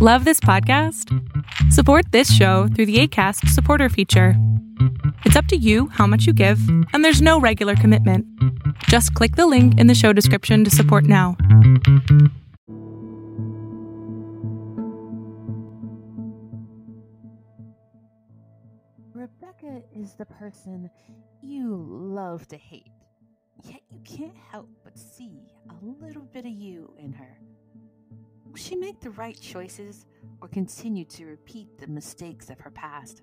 Love this podcast? Support this show through the ACAST supporter feature. It's up to you how much you give, and there's no regular commitment. Just click the link in the show description to support now. Rebecca is the person you love to hate, yet you can't help but see a little bit of you in her. Will she make the right choices or continue to repeat the mistakes of her past?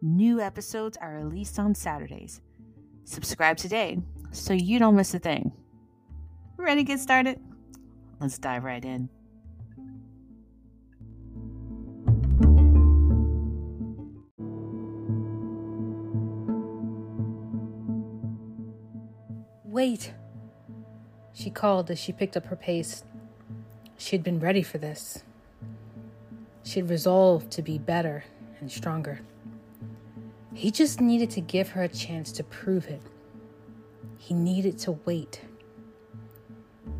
New episodes are released on Saturdays. Subscribe today so you don't miss a thing. Ready to get started? Let's dive right in. Wait! She called as she picked up her pace. She had been ready for this. She had resolved to be better and stronger. He just needed to give her a chance to prove it. He needed to wait.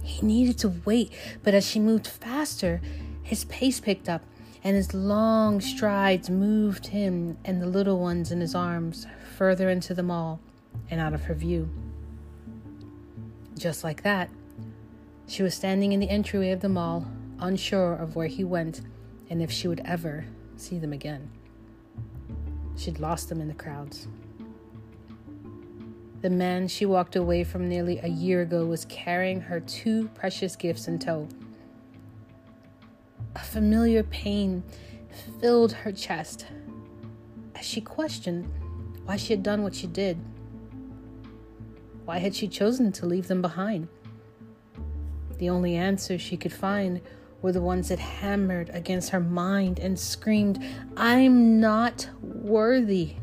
He needed to wait, but as she moved faster, his pace picked up, and his long strides moved him and the little ones in his arms further into the mall and out of her view. Just like that, she was standing in the entryway of the mall, unsure of where he went and if she would ever see them again. She'd lost them in the crowds. The man she walked away from nearly a year ago was carrying her two precious gifts in tow. A familiar pain filled her chest as she questioned why she had done what she did. Why had she chosen to leave them behind? The only answers she could find were the ones that hammered against her mind and screamed, I'm not worthy.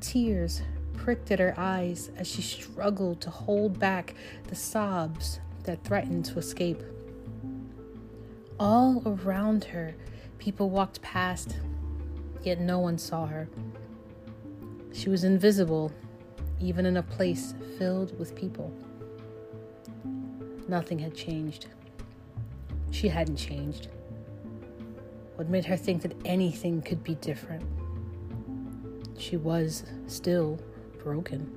Tears pricked at her eyes as she struggled to hold back the sobs that threatened to escape. All around her, people walked past, yet no one saw her. She was invisible, even in a place filled with people. Nothing had changed. She hadn't changed. What made her think that anything could be different? She was still broken.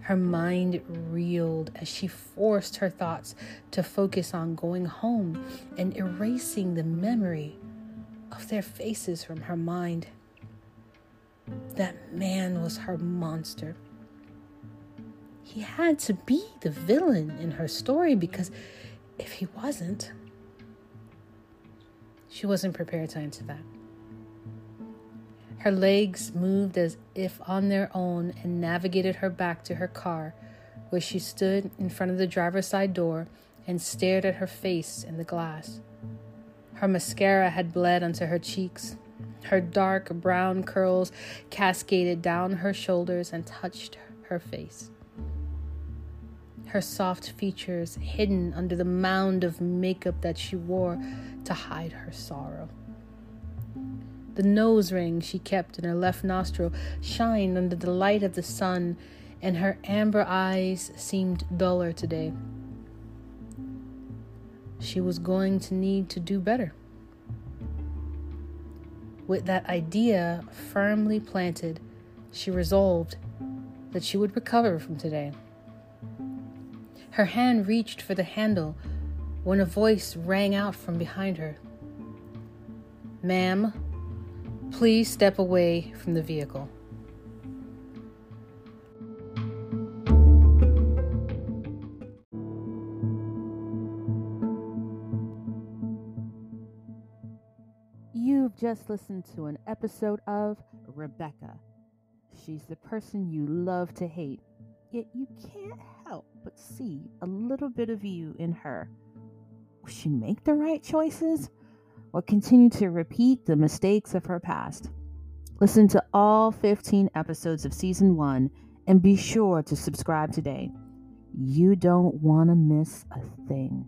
Her mind reeled as she forced her thoughts to focus on going home and erasing the memory of their faces from her mind. That man was her monster. He had to be the villain in her story because if he wasn't, she wasn't prepared to answer that. Her legs moved as if on their own and navigated her back to her car, where she stood in front of the driver's side door and stared at her face in the glass. Her mascara had bled onto her cheeks. Her dark brown curls cascaded down her shoulders and touched her face her soft features hidden under the mound of makeup that she wore to hide her sorrow. The nose ring she kept in her left nostril shined under the light of the sun, and her amber eyes seemed duller today. She was going to need to do better. With that idea firmly planted, she resolved that she would recover from today. Her hand reached for the handle when a voice rang out from behind her Ma'am, please step away from the vehicle. You've just listened to an episode of Rebecca. She's the person you love to hate, yet you can't help but see a little bit of you in her. Will she make the right choices or continue to repeat the mistakes of her past? Listen to all 15 episodes of season one and be sure to subscribe today. You don't want to miss a thing.